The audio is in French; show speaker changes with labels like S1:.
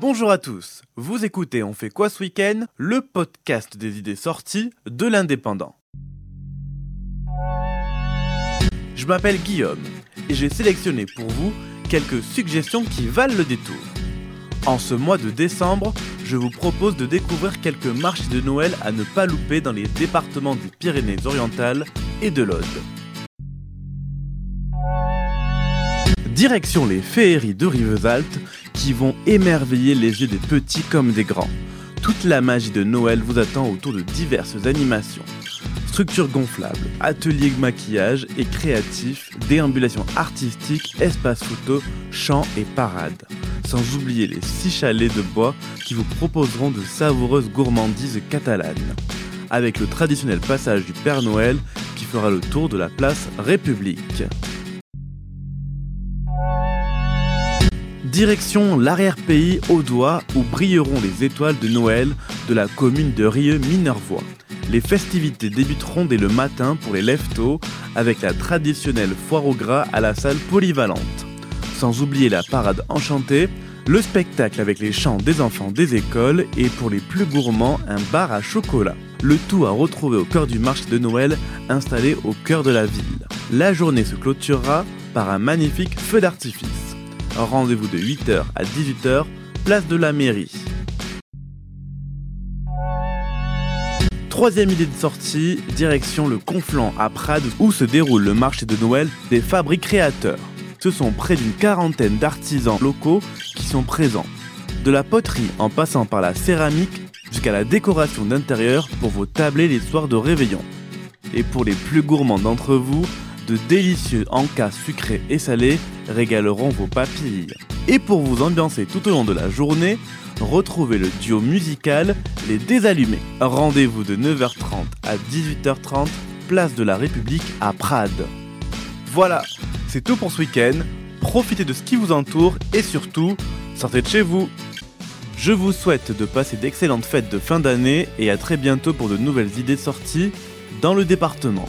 S1: Bonjour à tous, vous écoutez On fait quoi ce week-end? Le podcast des idées sorties de l'indépendant. Je m'appelle Guillaume et j'ai sélectionné pour vous quelques suggestions qui valent le détour. En ce mois de décembre, je vous propose de découvrir quelques marchés de Noël à ne pas louper dans les départements des Pyrénées-Orientales et de l'Aude. Direction les féeries de Rivesaltes qui vont émerveiller les yeux des petits comme des grands. Toute la magie de Noël vous attend autour de diverses animations. Structures gonflables, ateliers de maquillage et créatifs, déambulations artistiques, espaces photo, chants et parades. Sans oublier les six chalets de bois qui vous proposeront de savoureuses gourmandises catalanes. Avec le traditionnel passage du Père Noël qui fera le tour de la place République. Direction l'arrière-pays Audois où brilleront les étoiles de Noël de la commune de Rieux-Minervois. Les festivités débuteront dès le matin pour les lève-tôt avec la traditionnelle foire au gras à la salle polyvalente. Sans oublier la parade enchantée, le spectacle avec les chants des enfants des écoles et pour les plus gourmands un bar à chocolat. Le tout à retrouver au cœur du marché de Noël installé au cœur de la ville. La journée se clôturera par un magnifique feu d'artifice. Rendez-vous de 8h à 18h, place de la mairie. Troisième idée de sortie, direction le Conflant à Prades où se déroule le marché de Noël des fabriques créateurs. Ce sont près d'une quarantaine d'artisans locaux qui sont présents. De la poterie en passant par la céramique jusqu'à la décoration d'intérieur pour vos tablés les soirs de réveillon. Et pour les plus gourmands d'entre vous, de délicieux encas sucrés et salés régaleront vos papilles. Et pour vous ambiancer tout au long de la journée, retrouvez le duo musical Les Désallumés. Rendez-vous de 9h30 à 18h30, place de la République à Prades. Voilà, c'est tout pour ce week-end. Profitez de ce qui vous entoure et surtout, sortez de chez vous. Je vous souhaite de passer d'excellentes fêtes de fin d'année et à très bientôt pour de nouvelles idées de sortie dans le département.